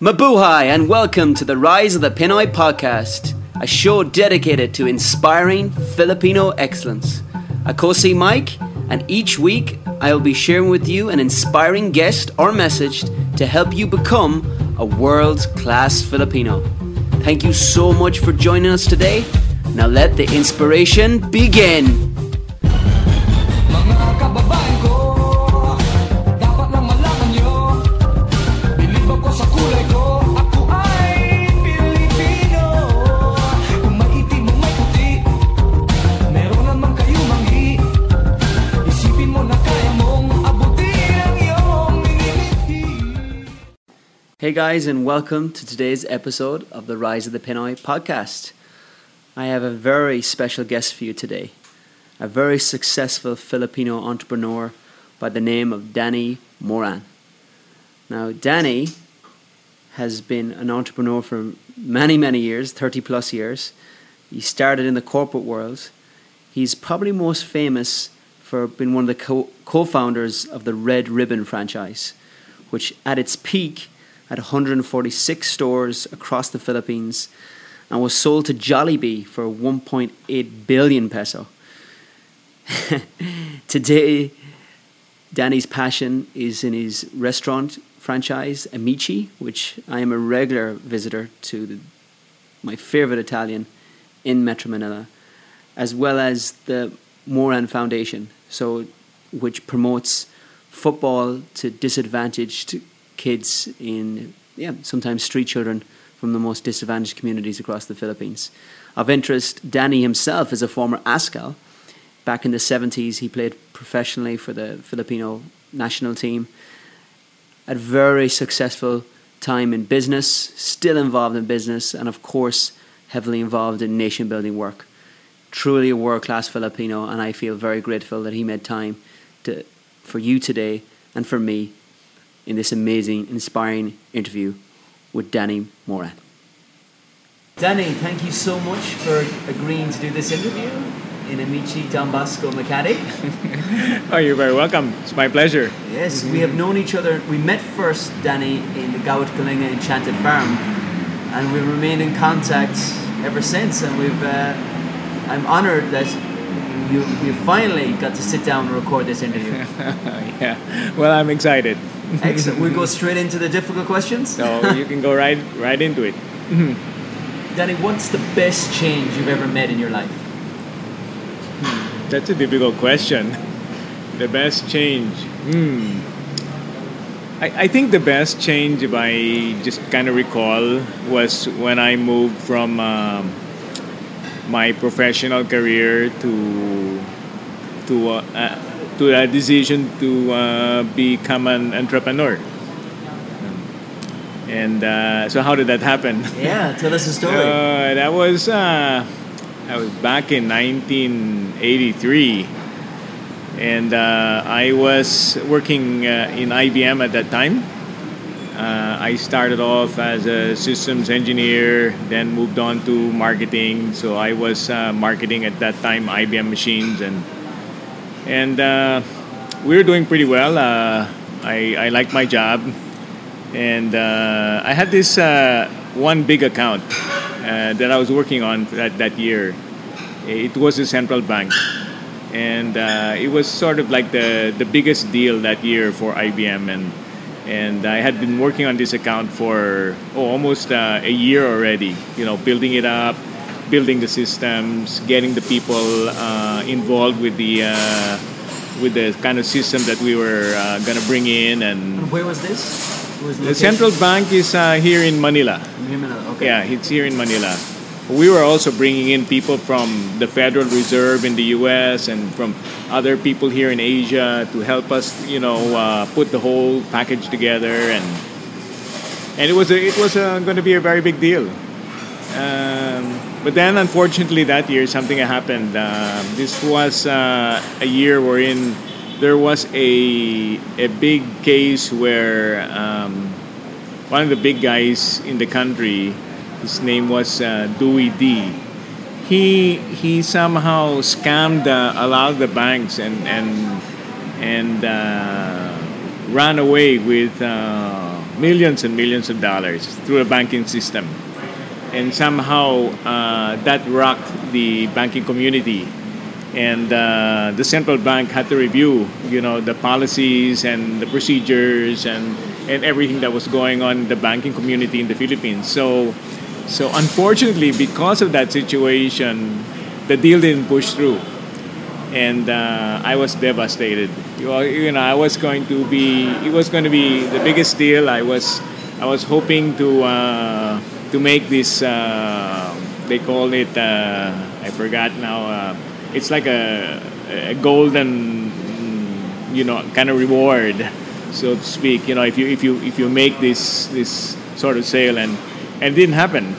Mabuhay and welcome to the Rise of the Pinoy podcast, a show dedicated to inspiring Filipino excellence. Akosi Mike, and each week I will be sharing with you an inspiring guest or message to help you become a world class Filipino. Thank you so much for joining us today. Now let the inspiration begin. Hey guys, and welcome to today's episode of the Rise of the Pinoy podcast. I have a very special guest for you today, a very successful Filipino entrepreneur by the name of Danny Moran. Now, Danny has been an entrepreneur for many, many years 30 plus years. He started in the corporate world. He's probably most famous for being one of the co founders of the Red Ribbon franchise, which at its peak had 146 stores across the Philippines and was sold to Jollibee for 1.8 billion peso. Today, Danny's passion is in his restaurant franchise, Amici, which I am a regular visitor to, the, my favorite Italian in Metro Manila, as well as the Moran Foundation, so which promotes football to disadvantaged kids in yeah sometimes street children from the most disadvantaged communities across the Philippines. Of interest, Danny himself is a former Azkal. Back in the 70s, he played professionally for the Filipino national team. A very successful time in business, still involved in business, and of course, heavily involved in nation building work. Truly a world class Filipino, and I feel very grateful that he made time to, for you today and for me in this amazing, inspiring interview with Danny Moran. Danny, thank you so much for agreeing to do this interview in Amici Don Bosco Makati. Oh, you're very welcome. It's my pleasure. Yes, we have known each other. We met first, Danny, in the Gawad Kalinga Enchanted Farm, and we've remained in contact ever since. And we've, uh, I'm honoured that you, you finally got to sit down and record this interview. yeah. Well, I'm excited. Excellent. We go straight into the difficult questions. So you can go right right into it. Danny, what's the best change you've ever made in your life? That's a difficult question. The best change. Hmm. I, I think the best change, if I just kind of recall, was when I moved from um, my professional career to to uh, uh, to a decision to uh, become an entrepreneur. And uh, so, how did that happen? Yeah, tell us a story. Uh, that was uh, I was back in 1983, and uh, I was working uh, in IBM at that time. Uh, I started off as a systems engineer, then moved on to marketing. So I was uh, marketing at that time IBM machines, and and uh, we were doing pretty well. Uh, I I liked my job, and uh, I had this uh, one big account that I was working on that, that year. It was a central bank, and it was sort of like the, the biggest deal that year for IBM. And and I had been working on this account for oh, almost uh, a year already. You know, building it up, building the systems, getting the people uh, involved with the uh, with the kind of system that we were uh, gonna bring in and And where was this? Was the central bank is uh, here in Manila. Okay. Yeah, it's here in Manila. We were also bringing in people from the Federal Reserve in the U.S. and from other people here in Asia to help us, you know, uh, put the whole package together, and and it was a, it was uh, going to be a very big deal. Um, but then, unfortunately, that year something happened. Um this was uh, a year wherein there was a a big case where um, one of the big guys in the country, his name was uh, Dewey Dee. He he somehow scammed uh, a lot of the banks and and and uh, ran away with uh, millions and millions of dollars through a banking system. And somehow uh, that rocked the banking community. And uh, the central bank had to review, you know, the policies and the procedures and, and everything that was going on in the banking community in the Philippines. So, so unfortunately, because of that situation, the deal didn't push through and uh, I was devastated. You know, I was going to be. It was going to be the biggest deal. I was, I was hoping to uh, to make this. Uh, they call it. Uh, I forgot now. Uh, it's like a, a golden, you know, kind of reward, so to speak. You know, if you if you if you make this this sort of sale and and it didn't happen,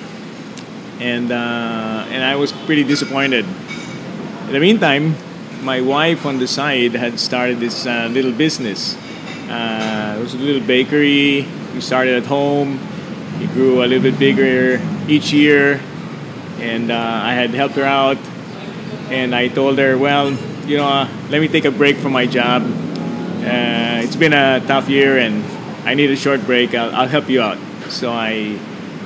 and uh, and I was pretty disappointed. In the meantime, my wife on the side had started this uh, little business. Uh, it was a little bakery. We started at home. It grew a little bit bigger each year, and uh, I had helped her out. And I told her, well, you know, uh, let me take a break from my job. Uh, it's been a tough year, and I need a short break. I'll, I'll help you out. So I,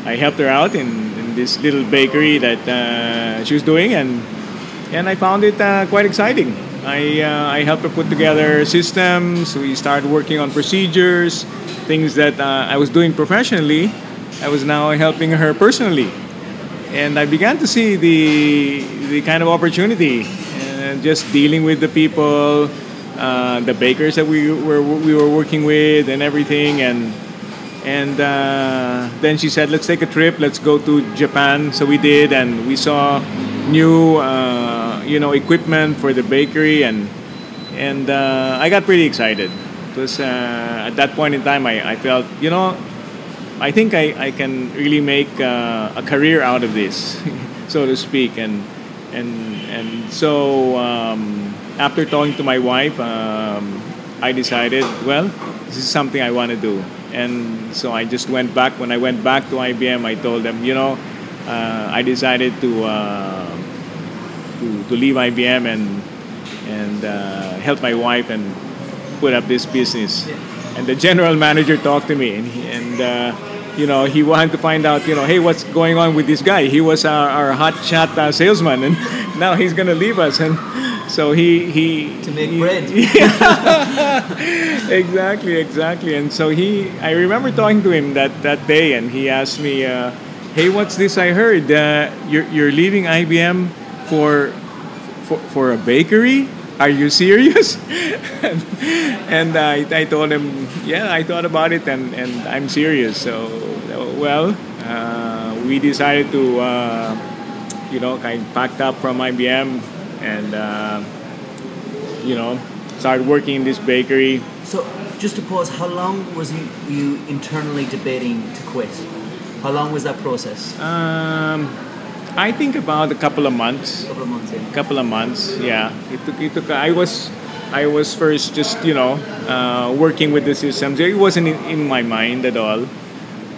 I helped her out in, in this little bakery that uh, she was doing, and and I found it uh, quite exciting. I, uh, I helped her put together systems. We started working on procedures, things that uh, I was doing professionally. I was now helping her personally, and I began to see the the kind of opportunity, and just dealing with the people, uh, the bakers that we were we were working with, and everything, and and uh, then she said, "Let's take a trip. Let's go to Japan." So we did, and we saw new, uh, you know, equipment for the bakery, and and uh, I got pretty excited. Because uh, at that point in time, I, I felt, you know, I think I, I can really make uh, a career out of this, so to speak, and and and so um, after talking to my wife, um, I decided, well, this is something I want to do and so I just went back. When I went back to IBM, I told them, you know, uh, I decided to, uh, to to leave IBM and and uh, help my wife and put up this business. And the general manager talked to me, and he, and uh, you know he wanted to find out, you know, hey, what's going on with this guy? He was our, our hot uh, salesman, and now he's gonna leave us and. So he he To make he- bread. exactly, exactly. And so he, I remember talking to him that, that day, and he asked me, uh, "Hey, what's this? I heard uh, you're you're leaving IBM for for, for a bakery. Are you serious?" and and I, I told him, "Yeah, I thought about it, and, and I'm serious." So well, uh, we decided to, uh, you know, kind of packed up from IBM and. Uh, you know, started working in this bakery. So, just to pause, how long was you, you internally debating to quit? How long was that process? Um, I think about a couple of months. A couple of months in. couple of months, yeah. It took. It took. I was, I was first just you know uh, working with the systems. It wasn't in, in my mind at all,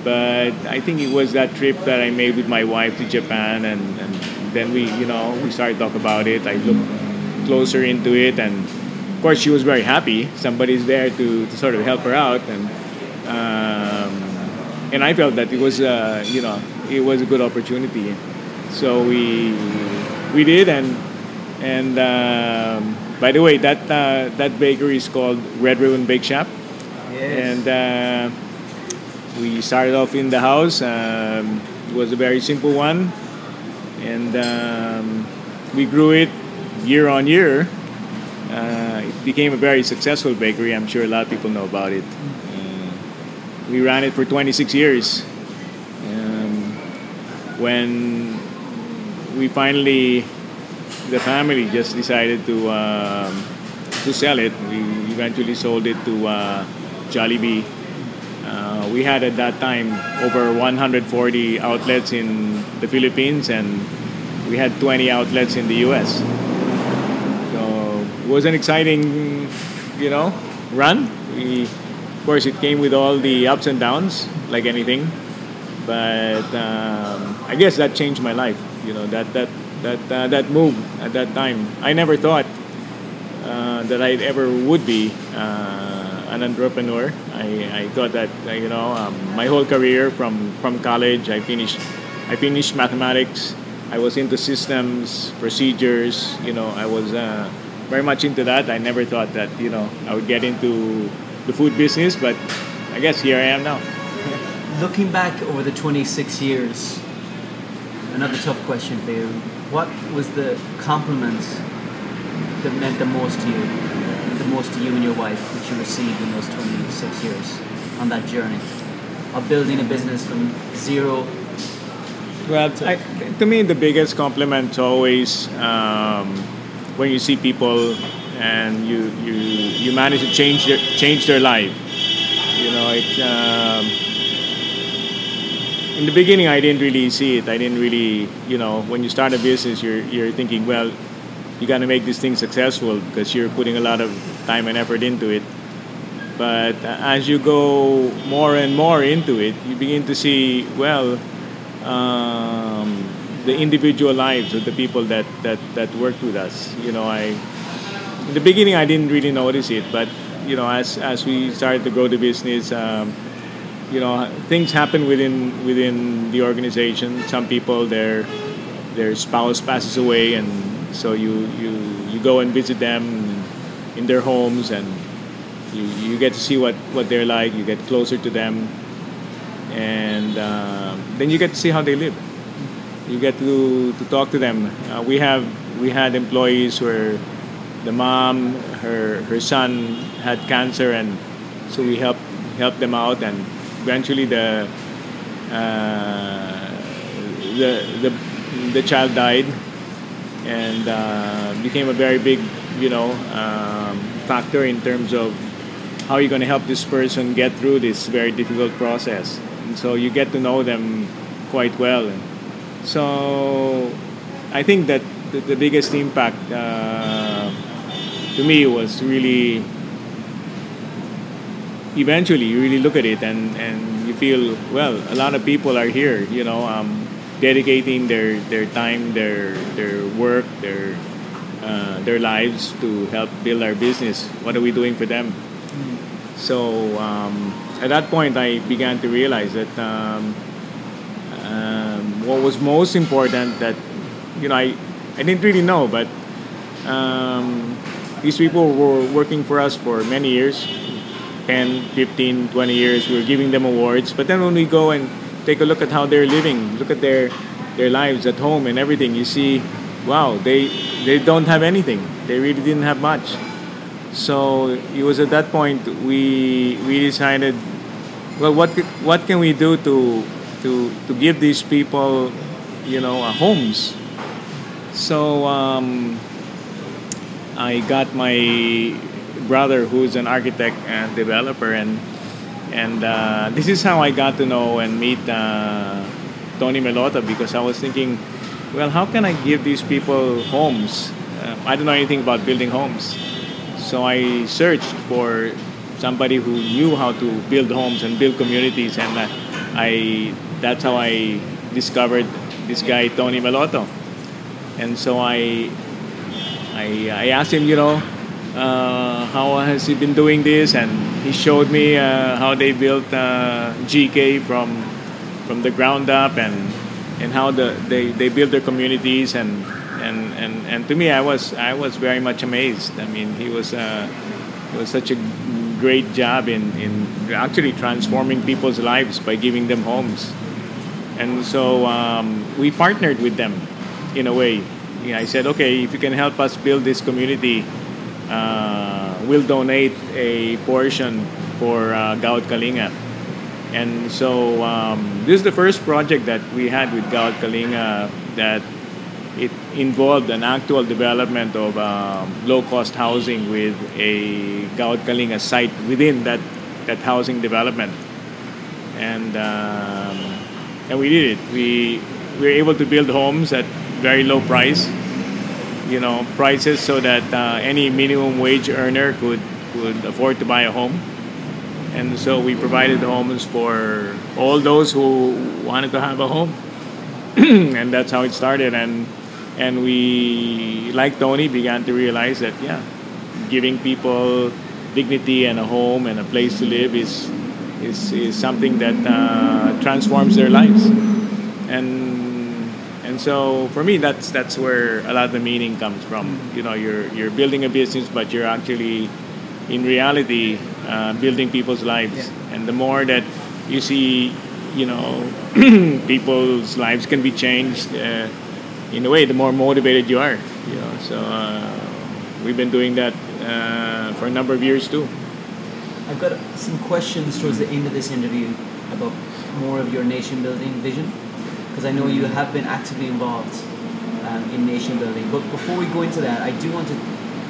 but I think it was that trip that I made with my wife to Japan, and, and then we you know we started talk about it. I looked closer into it, and of course she was very happy. Somebody's there to, to sort of help her out, and um, and I felt that it was uh, you know it was a good opportunity. So we we did, and and um, by the way, that uh, that bakery is called Red Ribbon Bake Shop, and uh, we started off in the house. Um, it was a very simple one, and um, we grew it year on year. Uh, it became a very successful bakery. I'm sure a lot of people know about it. Uh, we ran it for 26 years. Um, when we finally, the family just decided to um, to sell it, we eventually sold it to uh, Jollibee. Uh, we had at that time over 140 outlets in the Philippines and we had 20 outlets in the US. So it was an exciting, you know, run. We, of course, it came with all the ups and downs, like anything. But um, I guess that changed my life. You know, that that that uh, that move at that time. I never thought uh, that I ever would be uh, an entrepreneur. I, I thought that uh, you know um, my whole career from from college, I finished I finished mathematics. I was into systems, procedures. You know, I was uh, very much into that. I never thought that you know I would get into the food business, but I guess here I am now. Looking back over the 26 years, another tough question for you. What was the compliment that meant the most to you, most to you and your wife, which you received in those 26 years on that journey of building a business from zero? Well, I, to me, the biggest compliment always um, when you see people and you, you you manage to change their change their life. You know, it. Um, in the beginning, I didn't really see it. I didn't really, you know, when you start a business, you're you're thinking, well, you got to make this thing successful because you're putting a lot of time and effort into it. But as you go more and more into it, you begin to see, well, um, the individual lives of the people that, that, that worked with us. You know, I in the beginning I didn't really notice it, but you know, as as we started to grow the business, um, you know, things happen within within the organization. Some people their their spouse passes away, and so you you you go and visit them in their homes, and you, you get to see what what they're like. You get closer to them, and um, then you get to see how they live. You get to to talk to them. Uh, we have we had employees where the mom, her her son had cancer, and so we helped helped them out, and eventually the uh, the the the child died, and uh, became a very big you know um, factor in terms of how you're going to help this person get through this very difficult process. And so you get to know them quite well. So I think that the, the biggest impact. Uh, to me was really eventually you really look at it and, and you feel well a lot of people are here you know um, dedicating their, their time their their work their uh, their lives to help build our business. What are we doing for them? So um, at that point I began to realize that um, um, what was most important that you know I, I didn't really know but um, these people were working for us for many years 10 15 20 years. We were giving them awards but then when we go and take a look at how they're living look at their their lives at home and everything you see wow they they don't have anything. They really didn't have much. So it was at that point we we decided well what what can we do to to to give these people you know uh, homes? So um, I got my brother who's an architect and developer and and uh, this is how I got to know and meet uh, Tony Meloto because I was thinking well how can I give these people homes? Uh, I don't know anything about building homes. So I searched for somebody who knew how to build homes and build communities and uh, I that's how I discovered this guy Tony Meloto and so I I, I asked him, you know, how has he been doing this, and he showed me uh, how they built uh, GK from from the ground up, and and how the they, they build their communities, and, and and and to me, I was I was very much amazed. I mean, he was uh, it was such a great job in in actually transforming people's lives by giving them homes, and so um, we partnered with them in a way. I said, okay, if you can help us build this community, uh, we'll donate a portion for uh, Gawad Kalinga. And so um, this is the first project that we had with Gawad Kalinga that it involved an actual development of um, low-cost housing with a Gawad Kalinga site within that, that housing development. And, um, and we did it. We, we were able to build homes at very low price you know prices so that uh, any minimum wage earner could could afford to buy a home. And so we provided homes for all those who wanted to have a home. And that's how it started. And and we like Tony began to realize that yeah giving people dignity and a home and a place to live is is, is something that uh, transforms their lives. And and so for me, that's that's where a lot of the meaning comes from. You know, you're you're building a business, but you're actually, in reality, uh, building people's lives. Yeah. And the more that you see, you know, people's lives can be changed. Uh, in a way, the more motivated you are. You know, so uh, we've been doing that uh, for a number of years too. I've got some questions towards the end of this interview about more of your nation building vision, because I know you have been actively involved um, in nation building. But before we go into that, I do want to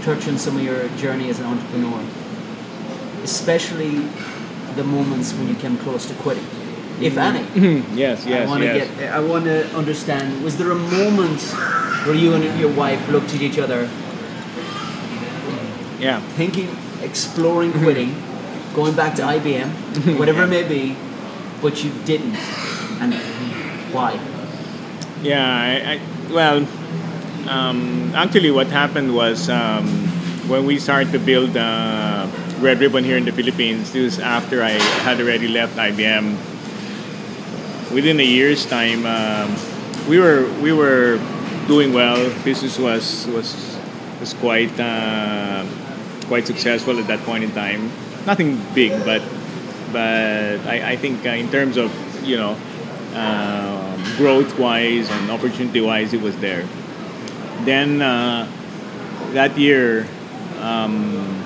touch on some of your journey as an entrepreneur, especially the moments when you came close to quitting, if mm-hmm. any. Mm-hmm. yes, I yes, want to yes. get. I want to understand. Was there a moment where you and your wife looked at each other, yeah. thinking, exploring mm-hmm. quitting, going back to IBM, whatever it may be, but you didn't, and why? Yeah, I, I well, um, actually, what happened was um, when we started to build uh, Red Ribbon here in the Philippines. This was after I had already left IBM. Within a year's time, um, we were we were doing well. Business was was was quite uh, quite successful at that point in time. Nothing big, but but I, I think uh, in terms of you know um, growth wise and opportunity wise, it was there. Then uh, that year, um,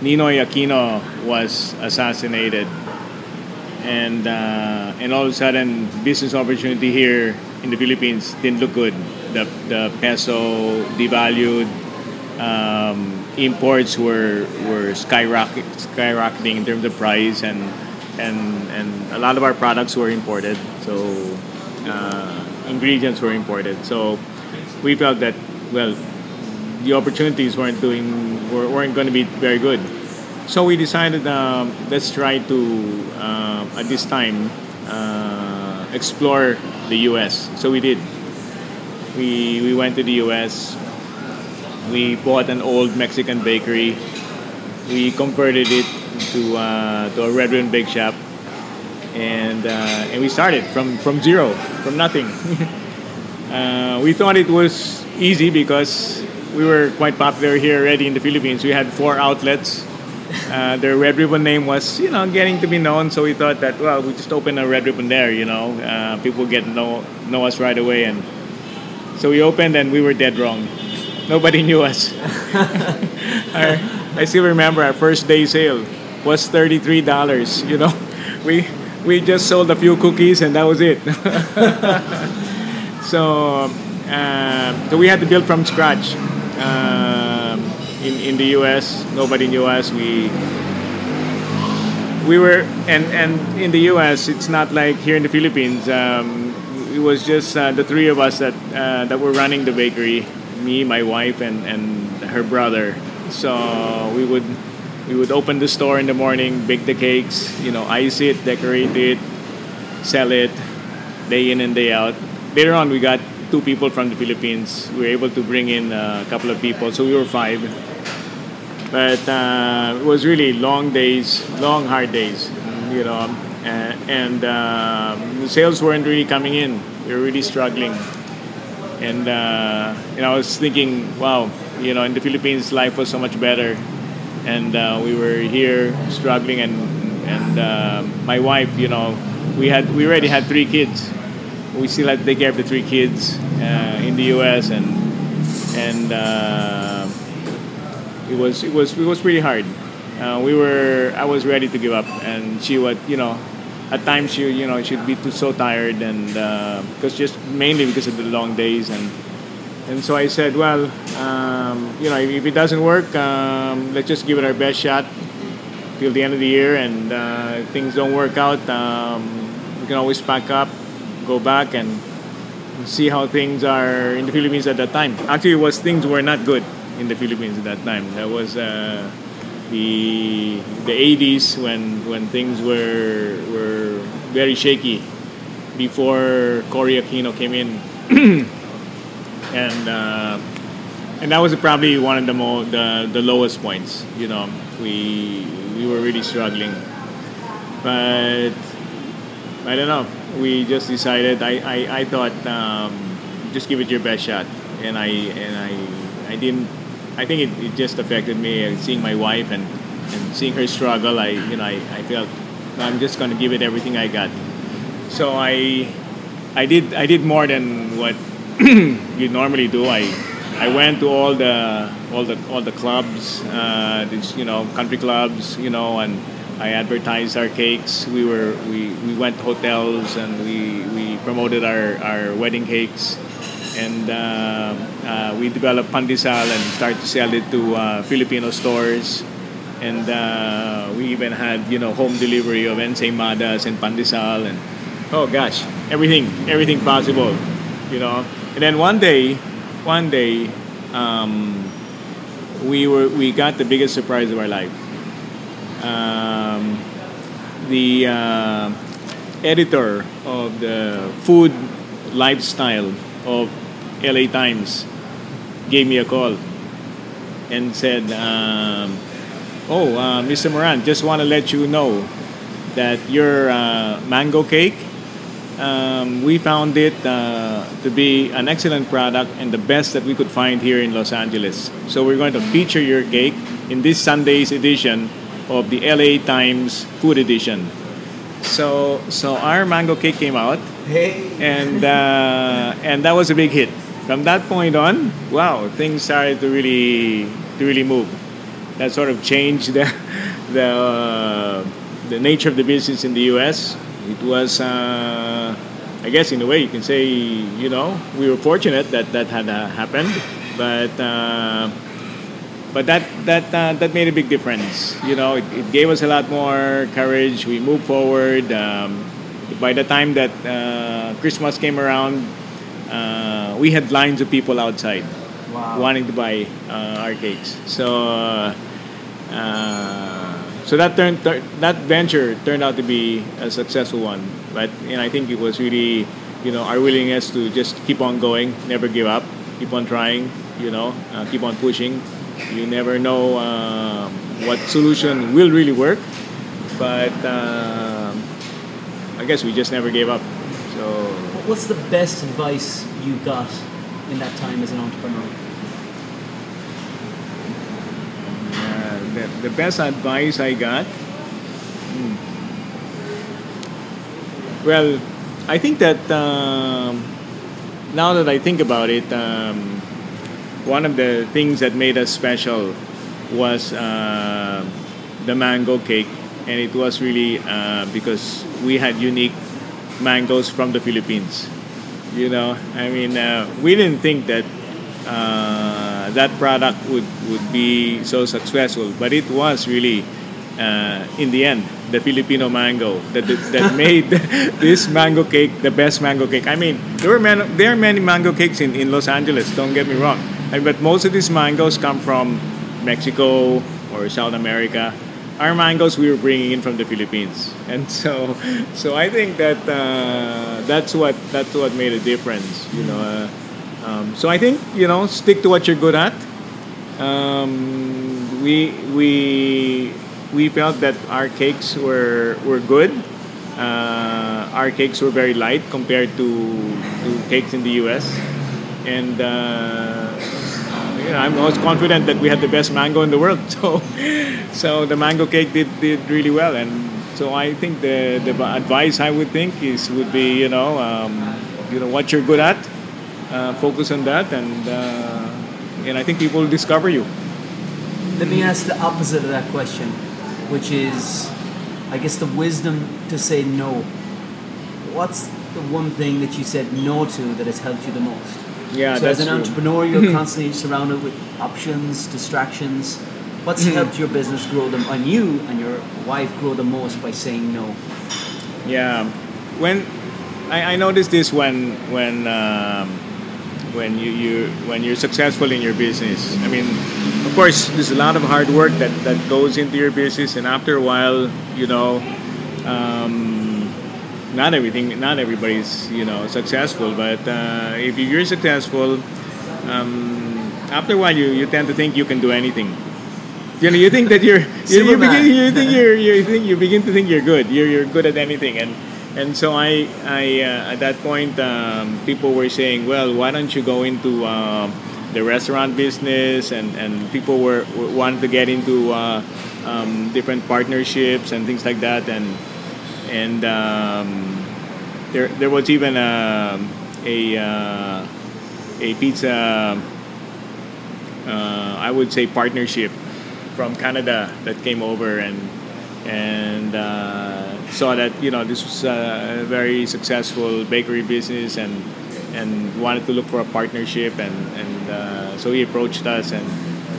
Ninoy Aquino was assassinated, and uh, and all of a sudden, business opportunity here in the Philippines didn't look good. The the peso devalued. Um, imports were were skyrocket, skyrocketing in terms of price, and and and a lot of our products were imported. So uh, ingredients were imported. So we felt that well, the opportunities weren't doing were, weren't going to be very good. So we decided um, let's try to uh, at this time uh, explore the U.S. So we did. We we went to the U.S. We bought an old Mexican bakery. We converted it to uh, to a red ribbon bake shop, and uh, and we started from from zero, from nothing. uh, we thought it was easy because we were quite popular here already in the Philippines. We had four outlets. Uh, their red ribbon name was, you know, getting to be known. So we thought that, well, we just open a red ribbon there. You know, uh, people get know know us right away, and so we opened, and we were dead wrong. Nobody knew us. our, I still remember our first day sale was thirty three dollars. You know, we we just sold a few cookies, and that was it. so um, so we had to build from scratch. Um, in, in the U.S., nobody knew us. We we were and and in the U.S., it's not like here in the Philippines. Um, it was just uh, the three of us that uh, that were running the bakery. Me, my wife, and and her brother. So we would we would open the store in the morning, bake the cakes, you know, ice it, decorate it, sell it, day in and day out. Later on, we got two people from the Philippines. We were able to bring in a couple of people, so we were five. But uh, it was really long days, long hard days, you know, and, uh, the sales weren't really coming in. We were really struggling, and uh, you know, I was thinking, wow, you know, in the Philippines, life was so much better, and uh, we were here struggling, and and uh, my wife, you know, we had we already had three kids we still had to take care of the three kids uh, in the U.S. and and uh, it was it was it was pretty hard. Uh, we were I was ready to give up, and she would you know at times she you know she'd be too so tired and because just mainly because of the long days and and so I said well um, you know if, it doesn't work um, let's just give it our best shot till the end of the year and uh, if things don't work out um, we can always pack up go back and see how things are in the Philippines at that time. Actually, it was things were not good in the Philippines at that time. That was uh, the the 80s when when things were were very shaky before Cory Aquino came in, and uh, and that was probably one of the mo- the, the lowest points. You know, we we were really struggling, but I don't know. We just decided. I I, I thought um, just give it your best shot, and I and I I didn't. I think it, it just affected me uh, seeing my wife and, and seeing her struggle. I you know I, I felt I'm just going to give it everything I got. So I I did I did more than what you normally do. I I went to all the all the all the clubs, uh, these, you know, country clubs, you know, and I advertised our cakes. We were we, we went to hotels and we, we promoted our, our wedding cakes, and uh, uh, we developed pandesal and started to sell it to uh, Filipino stores. And uh, we even had you know home delivery of ensaimadas and pandesal and oh gosh everything everything possible you know and then one day one day um, we were we got the biggest surprise of our life um, the uh, editor of the food lifestyle of LA Times gave me a call and said um, oh uh, Mr. Moran just want to let you know that your uh, mango cake um, we found it uh, to be an excellent product and the best that we could find here in Los Angeles. So we're going to feature your cake in this Sunday's edition of the LA Times Food Edition. So, so our mango cake came out, Hey. and uh, and that was a big hit. From that point on, wow, things started to really to really move. That sort of changed the the uh, the nature of the business in the U.S. It was, uh, I guess, in a way, you can say, you know, we were fortunate that that had uh, happened, but. Uh, but that that uh, that made a big difference. You know, it, it gave us a lot more courage. We moved forward. Um, by the time that uh, Christmas came around, uh, we had lines of people outside Wow. wanting to buy uh, our cakes. So, so that turned tur- that venture turned out to be a successful one. But and I think it was really, you know, our willingness to just keep on going, never give up, keep on trying, you know, uh, keep on pushing. You never know um what solution will really work, but um I guess we just never gave up. So. What's the best advice you got in that time as an entrepreneur? The, the best advice I got. Hmm. Well, I think that um, now that I think about it, um, one of the things that made us special was uh, the mango cake, and it was really uh, because we had unique mangoes from the Philippines. You know, I mean, uh, we didn't think that uh, that product would, would be so successful, but it was really, uh, in the end, the Filipino mango that, that made this mango cake the best mango cake. I mean, there were man, there are many mango cakes in, in Los Angeles. Don't get me wrong, I- but most of these mangoes come from Mexico or South America. Our mangoes we were bringing in from the Philippines, and so so I think that uh, that's what that's what made a difference. You know, uh, um, so I think you know stick to what you're good at. Um, we we we felt that our cakes were were good. Uh, our cakes were very light compared to to cakes in the U.S. and. Uh, you know, I'm almost confident that we had the best mango in the world. So, so the mango cake did, did really well, and so I think the, the advice I would think is would be you know um, you know what you're good at, uh, focus on that, and uh, and I think people will discover you. Let me ask the opposite of that question, which is, I guess, the wisdom to say no. What's the one thing that you said no to that has helped you the most? Yeah, so as an true. entrepreneur, you're constantly surrounded with options, distractions. What's Mm-hmm. helped your business grow them, and you and your wife grow the most by saying no? Yeah, when I, I noticed this when when um, when you, you when you're successful in your business. I mean, of course, there's a lot of hard work that, that goes into your business, and after a while, you know, um, not everything, not everybody's you know successful. But uh, if you're successful, um, after a while, you, you tend to think you can do anything. You know, you think that you're, you, you begin, you think you're, you think you begin to think you're good. You're, you're good at anything, and and so I, I uh, at that point, um, people were saying, well, why don't you go into um, the restaurant business, and and people were, were wanted to get into uh, um, different partnerships and things like that, and and um, there there was even um a uh, a pizza uh, I would say partnership from Canada that came over and and uh, saw that you know this was a very successful bakery business and and wanted to look for a partnership and and uh, so he approached us and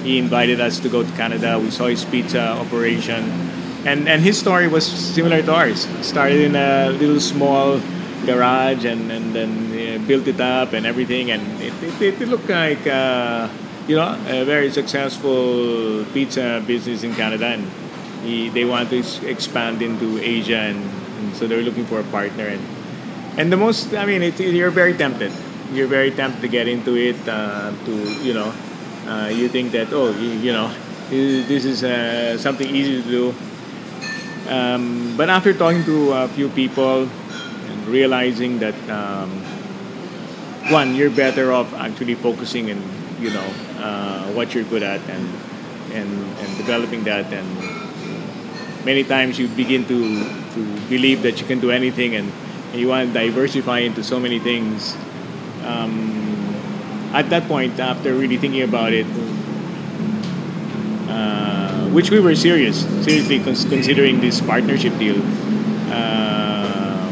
he invited us to go to Canada. We saw his pizza operation and and his story was similar to ours. Started in a little small garage and and then uh, built it up and everything and it, it, it looked like uh, you know a very successful pizza business in Canada and he, they want to expand into Asia and, and so they're looking for a partner. And and the most I mean it, you're very tempted. You're very tempted to get into it uh, to you know uh, you think that oh you, you know this is uh, something easy to do. Um, but after talking to a few people and realizing that um, one you're better off actually focusing and you know uh, what you're good at and and and developing that and many times you begin to to believe that you can do anything and, and you want to diversify into so many things um, at that point after really thinking about it uh, which we were serious, seriously cons- considering this partnership deal. Uh,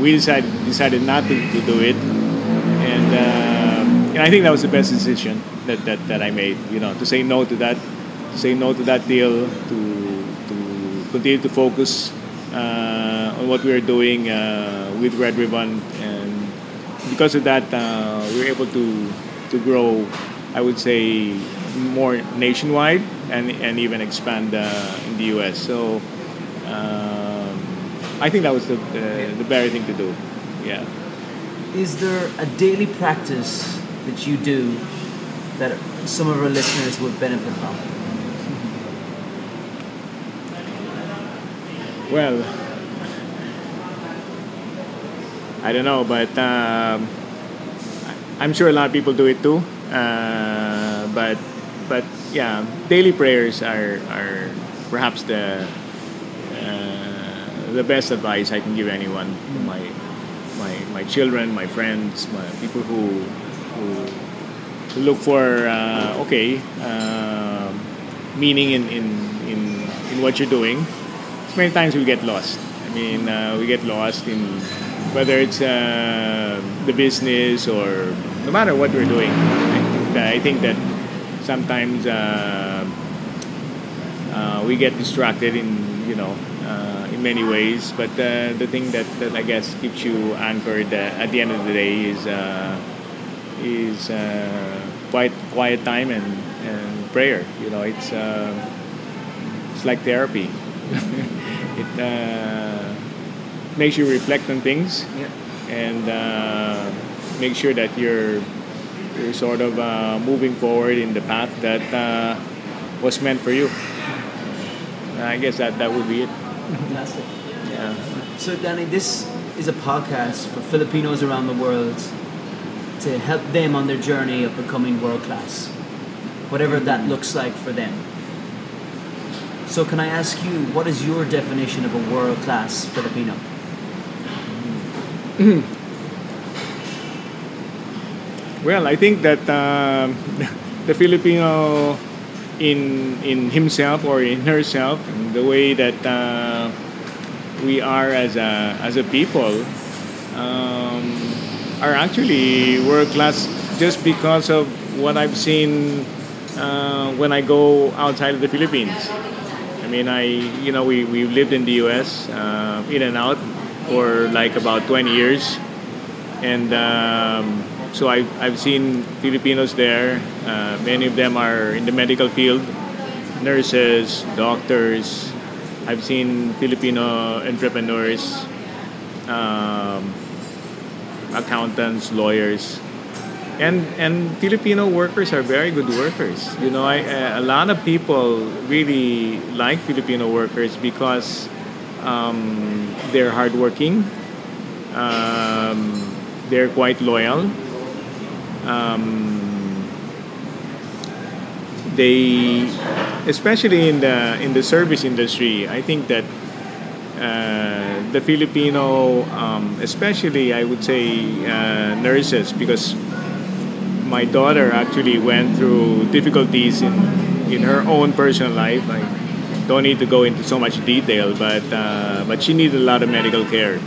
we decided decided not to, to do it, and, uh, and I think that was the best decision that, that, that I made. You know, to say no to that, to say no to that deal, to to continue to focus uh, on what we are doing uh, with Red Ribbon, and because of that, uh, we were able to to grow. I would say more nationwide and, and even expand uh, in the US. So um, I think that was the, the, the better thing to do. Yeah. Is there a daily practice that you do that some of our listeners would benefit from? Well, I don't know, but um, I'm sure a lot of people do it too. Uh, but but yeah, daily prayers are are perhaps the uh, the best advice I can give anyone. My my my children, my friends, my people who who, look for uh, okay um meaning in, in in in what you're doing. So many times we get lost. I mean, uh, we get lost in whether it's uh, the business or no matter what we're doing. I think that, I think that sometimes uh, uh, we get distracted in you know uh, in many ways. But the thing that, that I guess keeps you anchored at the end of the day is is quiet quiet time and, and prayer. You know, it's uh, it's like therapy. it uh, makes you reflect on things Yeah. and uh, make sure that you're you're sort of uh, moving forward in the path that uh, was meant for you. I guess that that would be it. Fantastic. Yeah. So, Danny, this is a podcast for Filipinos around the world to help them on their journey of becoming world class, whatever that looks like for them. So, can I ask you, what is your definition of a world class Filipino? Well, I think that um, the Filipino in in himself or in herself, and the way that uh, we are as a as a people, um, are actually world class just because of what I've seen uh, when I go outside of the Philippines. I mean, I you know we we lived in the U.S. Uh, in and out for like about 20 years, and um, so I, I've seen Filipinos there. Uh, many of them are in the medical field, nurses, doctors. I've seen Filipino entrepreneurs, um, accountants, lawyers. And and Filipino workers are very good workers. You know, I, a lot of people really like Filipino workers because um, they're hardworking, um, they're quite loyal. Um, they, especially in the in the service industry, I think that uh, the Filipino, um, especially I would say uh, nurses, because my daughter actually went through difficulties in in her own personal life. I don't need to go into so much detail, but uh, but she needed a lot of medical care,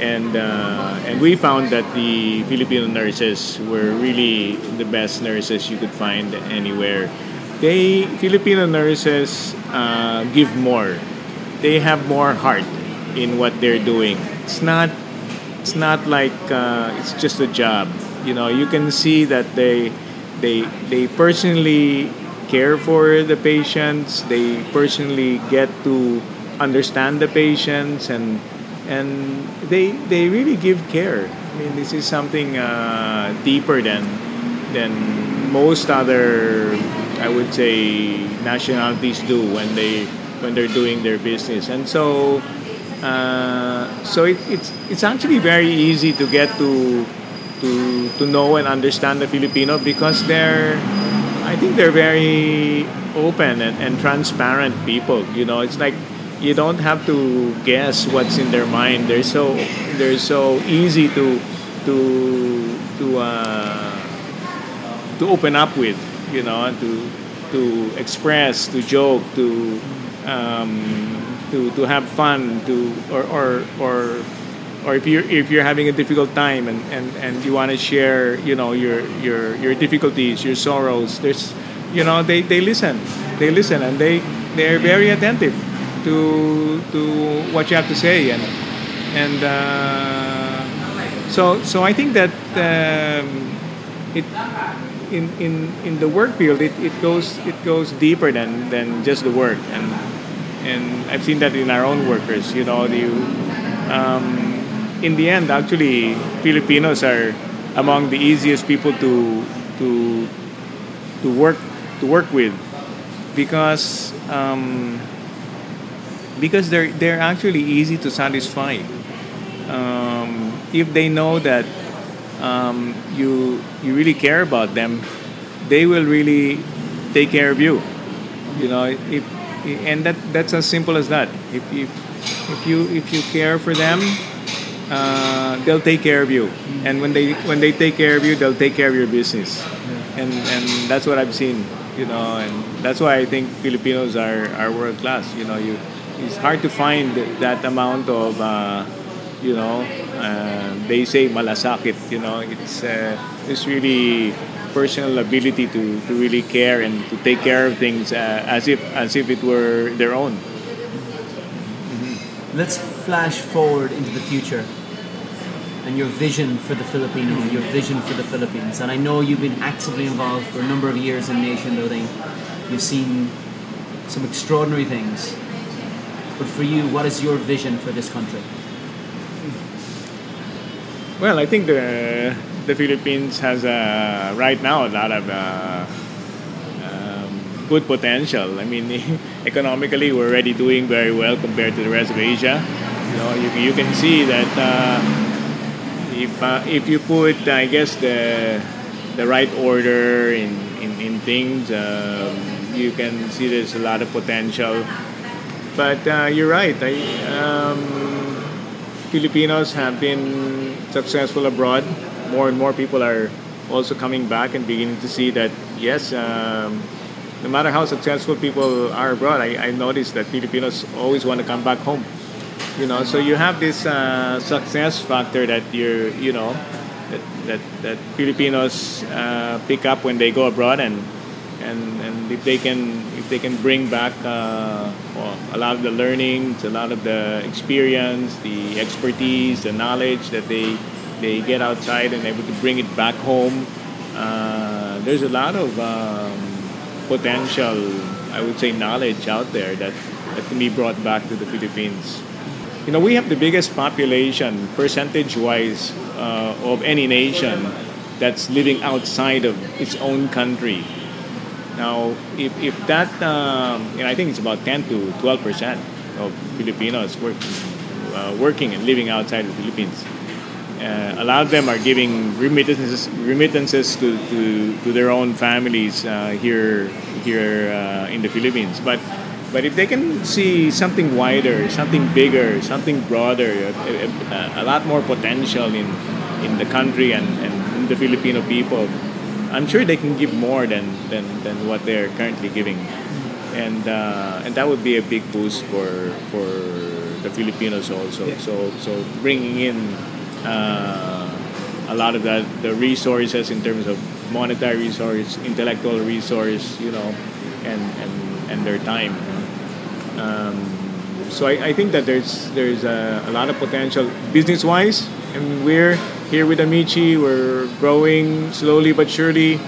and uh, and we found that the Filipino nurses were really the best nurses you could find anywhere. They Filipino nurses uh, give more. They have more heart in what they're doing. It's not it's not like uh, it's just a job. You know, you can see that they they they personally care for the patients. They personally get to understand the patients and and they they really give care. I mean, this is something uh, deeper than than most other I would say nationalities do when they when they're doing their business. And so uh, so it, it's it's actually very easy to get to to to know and understand the Filipino because they're I think they're very open and, and transparent people. You know, it's like you don't have to guess what's in their mind. They're so they're so easy to to to uh, to open up with. You know, to to express, to joke, to um, to to have fun, to or or or or if you're if you're having a difficult time and, and, and you want to share you know your your your difficulties your sorrows there's you know they, they listen. They listen and they they're very attentive to to what you have to say and and uh, so so I think that um, it in, in in the work field it, it goes it goes deeper than than just the work. And and I've seen that in our own workers you know you um, in the end, actually, Filipinos are among the easiest people to to to work to work with because um, because they're they're actually easy to satisfy. Um, if they know that um, you you really care about them, they will really take care of you. You know, if and that that's as simple as that. If if if you if you care for them, uh, they'll take care of you. And when they when they take care of you, they'll take care of your business. And and that's what I've seen, you know, and that's why I think Filipinos are, are world class. You know, you it's hard to find that amount of uh, you know uh, they say malasakit. You know, it's uh, it's really personal ability to, to really care and to take care of things uh, as if as if it were their own. Let's flash forward into the future and your vision for the Filipino, your vision for the Philippines. And I know you've been actively involved for a number of years in nation building. You've seen some extraordinary things. But for you, what is your vision for this country? Well, I think the the Philippines has uh, right now a lot of uh, good potential. I mean, economically, we're already doing very well compared to the rest of Asia. You know, you, you can see that uh, if uh, if you put, I guess, the the right order in in, in things, um, you can see there's a lot of potential. But uh, you're right. I, um, Filipinos have been successful abroad. More and more people are also coming back and beginning to see that yes, um, no matter how successful people are abroad, I, I noticed that Filipinos always want to come back home. You know, so you have this uh, success factor that you're, you know, that that, that Filipinos uh, pick up when they go abroad, and and and if they can if they can bring back uh, well, a lot of the learnings, a lot of the experience, the expertise, the knowledge that they they get outside and able to bring it back home. Uh, there's a lot of um, potential, I would say, knowledge out there that, that can be brought back to the Philippines. You know, we have the biggest population, percentage-wise, uh, of any nation that's living outside of its own country. Now, if, if that, um, and I think it's about 10 to 12 percent of Filipinos work, uh, working and living outside the Philippines. Uh, a lot of them are giving remittances, remittances to, to, to their own families uh, here here uh, in the Philippines. But but if they can see something wider, something bigger, something broader, a, a, a lot more potential in in the country and, and in the Filipino people, I'm sure they can give more than, than, than what they're currently giving. And, uh, and that would be a big boost for, for the Filipinos also. Yeah. So, so bringing in uh, a lot of that, the resources in terms of monetary resource, intellectual resource, you know, and, and, and their time. Um, so I, I think that there's there's a, a lot of potential business wise, and we're here with Amici. We're growing slowly but surely,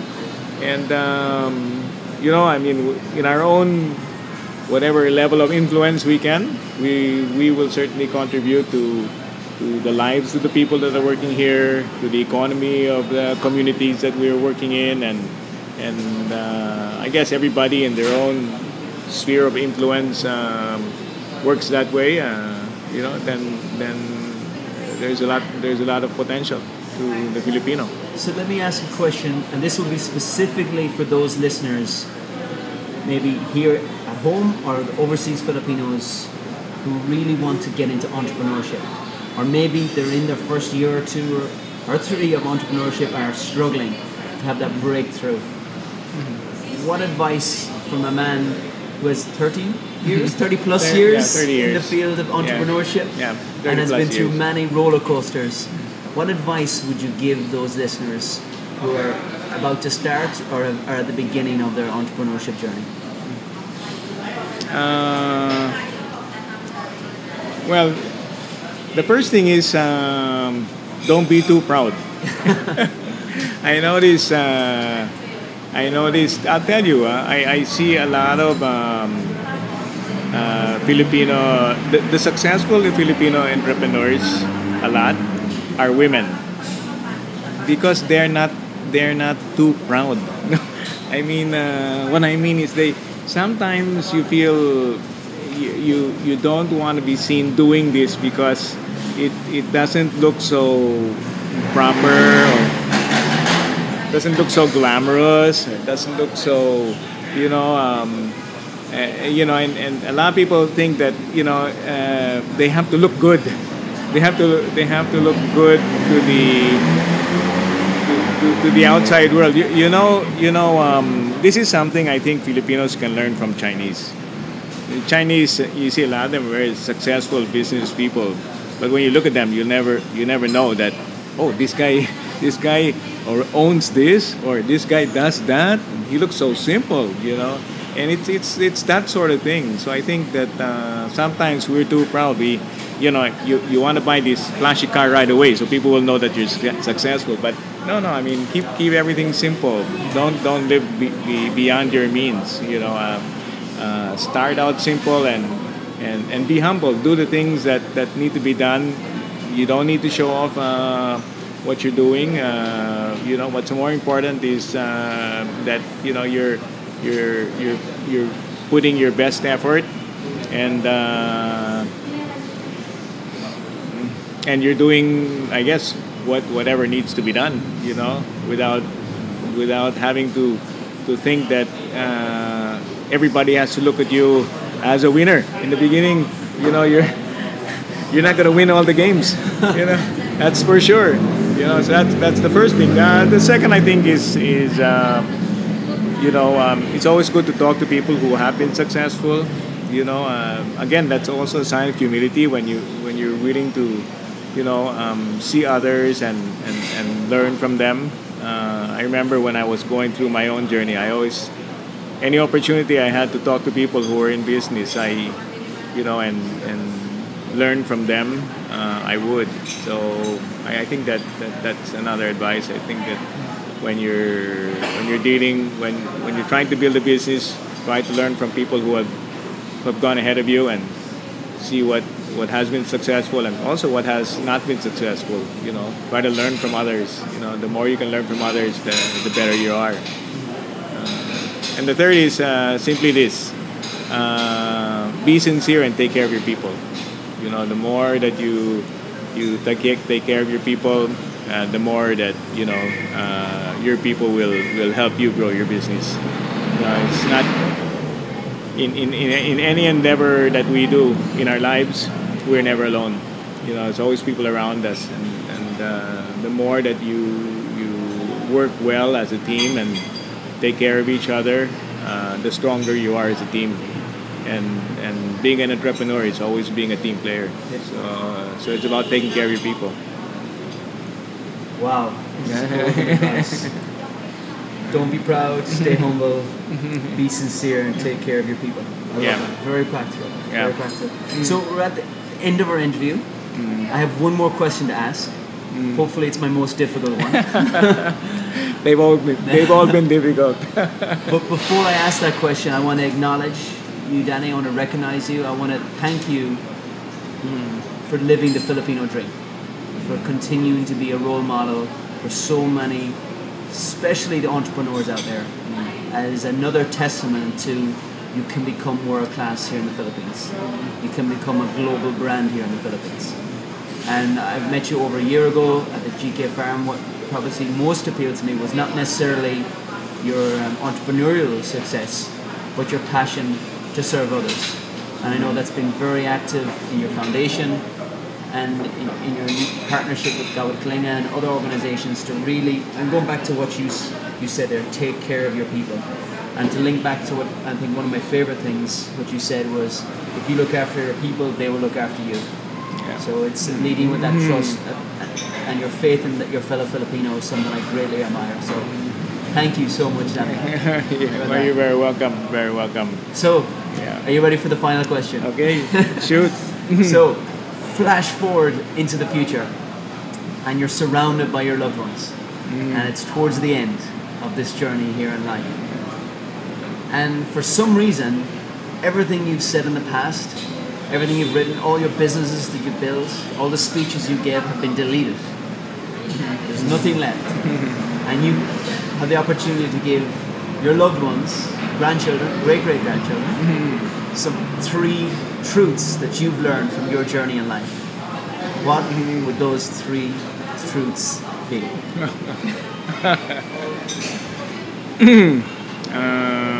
and um, you know, I mean, in our own whatever level of influence we can, we we will certainly contribute to to the lives of the people that are working here, to the economy of the communities that we're working in, and and uh, I guess everybody in their own sphere of influence um, works that way. Uh, you know, then then there's a lot there's a lot of potential to the Filipino. So let me ask a question, and this will be specifically for those listeners, maybe here at home or overseas Filipinos who really want to get into entrepreneurship, or maybe they're in their first year or two or, or three of entrepreneurship and are struggling to have that breakthrough. What advice from a man who has 30 years, 30 plus Thir- years, yeah, 30 in the field of entrepreneurship Yeah, 30 and has been through years. many roller coasters. What advice would you give those listeners who are about to start or are at the beginning of their entrepreneurship journey? Uh, well, the first thing is um, don't be too proud. I notice. Uh, I notice. I'll tell you. Uh, I, I see a lot of um, uh, Filipino. The, the successful Filipino entrepreneurs, a lot, are women because they're not they're not too proud. I mean, uh, what I mean is they sometimes you feel you you, you don't want to be seen doing this because it it doesn't look so proper or doesn't look so glamorous. It doesn't look so you know. Um, uh, you know, and, and a lot of people think that you know uh, they have to look good. They have to they have to look good to the to, to the outside world. You, you know, you know, um, this is something I think Filipinos can learn from Chinese. Chinese, you see a lot of them very successful business people, but when you look at them, you never you never know that oh this guy this guy or owns this or this guy does that. He looks so simple, you know. And it's it's it's that sort of thing. So I think that uh, sometimes we're too proud. We, you know, you, you want to buy this flashy car right away, so people will know that you're successful. But no, no. I mean, keep keep everything simple. Don't don't live be, be beyond your means. You know, uh, uh, start out simple and and and be humble. Do the things that that need to be done. You don't need to show off. Uh, what you're doing, uh, you know, what's more important is uh, that you know you're you're you're you're putting your best effort and uh, and you're doing I guess what whatever needs to be done you know without without having to to think that uh, everybody has to look at you as a winner in the beginning you know you're you're not going to win all the games you know that's for sure you know so that's that's the first thing uh, the second I think is is uh, you know, um, it's always good to talk to people who have been successful. You know, uh, again, that's also a sign of humility when you when you're willing to, you know, um, see others and, and, and learn from them. Uh, I remember when I was going through my own journey, I always, any opportunity I had to talk to people who were in business, I, you know, and and learn from them, uh, I would. So I, I think that, that that's another advice. I think that when you're when you're dealing when when you're trying to build a business, try to learn from people who have who have gone ahead of you and see what what has been successful and also what has not been successful. You know, try to learn from others. You know, the more you can learn from others, the, the better you are. And the third is uh, simply this: uh, be sincere and take care of your people. You know, the more that you you take take care of your people, uh, the more that you know uh, your people will will help you grow your business. You know, it's not in, in, in, in any endeavor that we do in our lives, we're never alone. You know, it's always people around us, and, and uh, the more that you you work well as a team and take care of each other, uh, the stronger you are as a team. And and being an entrepreneur is always being a team player. So so it's about taking care of your people. Wow. This is golden advice. Don't be proud, stay humble, be sincere, and take care of your people. I love Yeah. that. Very practical. Yeah. Very practical. So we're at the end of our interview. I have one more question to ask. Hopefully, it's my most difficult one. They've all been, they've all been difficult. But before I ask that question, I want to acknowledge you, Danny. I want to recognize you. I want to thank you mm, for living the Filipino dream, for continuing to be a role model for so many, especially the entrepreneurs out there, as another testament to you can become world class here in the Philippines. You can become a global brand here in the Philippines. And I've met you over a year ago at the GK Farm. What probably most appealed to me was not necessarily your um, entrepreneurial success, but your passion to serve others. And I know that's been very active in your foundation and in, in your partnership with Gawad Kalinga and other organizations to really, and going back to what you, you said there, take care of your people. And to link back to what I think one of my favorite things, what you said was, if you look after your people, they will look after you. So it's leading with that trust uh, and your faith in that your fellow Filipino is something I greatly admire. So thank you so much, Danny. yeah, well, you're very welcome. Very welcome. So, Yeah. are you ready for the final question? Okay, shoot. so, flash forward into the future, and you're surrounded by your loved ones, and it's towards the end of this journey here in life. And for some reason, everything you've said in the past, everything you've written, all your businesses that you built, all the speeches you gave have been deleted. There's nothing left. and you have the opportunity to give your loved ones, grandchildren, great great grandchildren, some three truths that you've learned from your journey in life. What would those three truths be? Of um,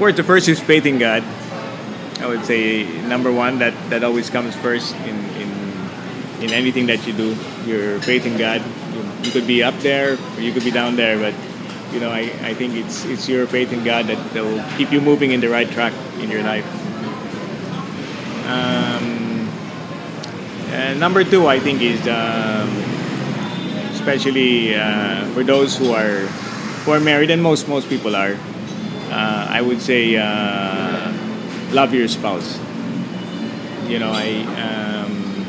course, the first is faith in God. I would say number one that, that always comes first in, in in anything that you do. Your faith in God. You, you could be up there or you could be down there, but you know I, I think it's it's your faith in God that, that will keep you moving in the right track in your life. Um, and number two, I think, is um, especially uh, for those who are who are married, and most most people are. Uh, I would say uh, love your spouse. You know, I um,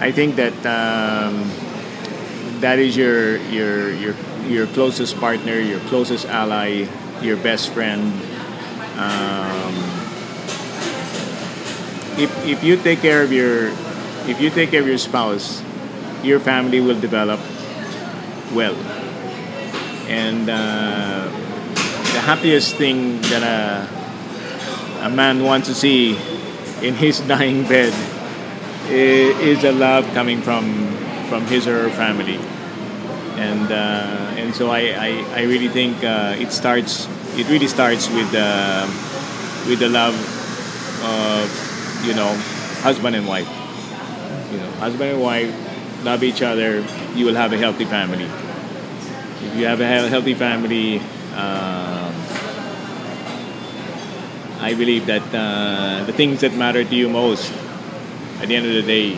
I think that um, that is your your your your closest partner, your closest ally, your best friend. Um, if, if you take care of your if you take care of your spouse, your family will develop well. And uh, the happiest thing that a, a man wants to see in his dying bed is, is a love coming from from his or her family. And uh, and so I, I, I really think uh, it starts it really starts with uh, with the love of you know husband and wife. You know, husband and wife love each other. You will have a healthy family. If you have a healthy family, um, I believe that uh, the things that matter to you most at the end of the day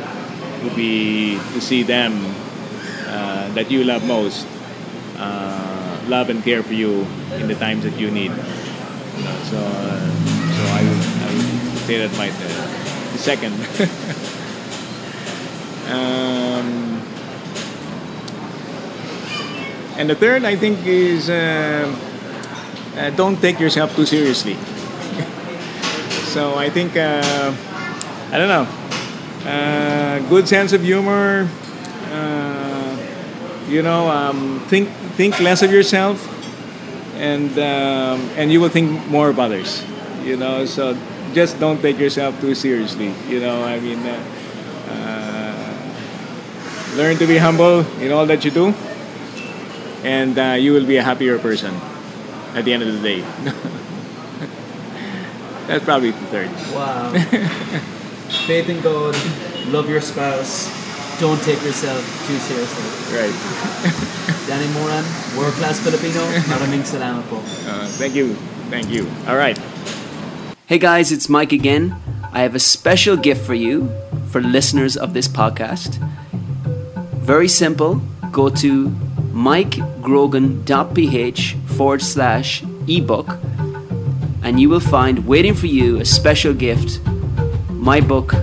would be to see them uh, that you love most uh, love and care for you in the times that you need. You know, so, uh, so I would, I would say that my uh, second. um, and the third, I think, is uh, uh, don't take yourself too seriously. so I think uh, I don't know. Uh, good sense of humor. Uh, you know, um, think think less of yourself, and um, and you will think more of others. You know, so just don't take yourself too seriously. You know, I mean, uh, learn to be humble in all that you do, and uh, you will be a happier person at the end of the day. That's probably the third. Wow. Faith in God, love your spouse, don't take yourself too seriously. Right. Danny Moran, world class Filipino, maraming salamat po. Uh, thank you. Thank you. All right. Hey guys, it's Mike again. I have a special gift for you, for listeners of this podcast. Very simple. Go to mikegrogan.ph forward slash ebook, and you will find waiting for you a special gift my book,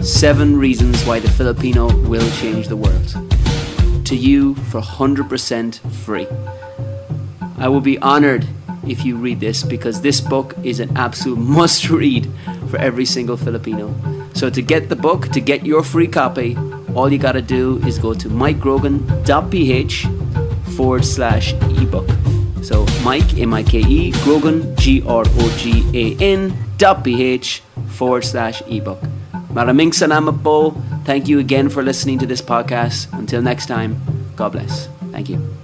Seven Reasons Why the Filipino Will Change the World, to you for 100% free. I will be honored if you read this because this book is an absolute must read for every single Filipino. So, to get the book, to get your free copy, all you gotta do is go to mikegrogan.ph forward slash ebook. So, Mike, M I K E, Grogan, G R O G A N, dot ph forward slash ebook. Maraming salamat po. Thank you again for listening to this podcast. Until next time, God bless. Thank you.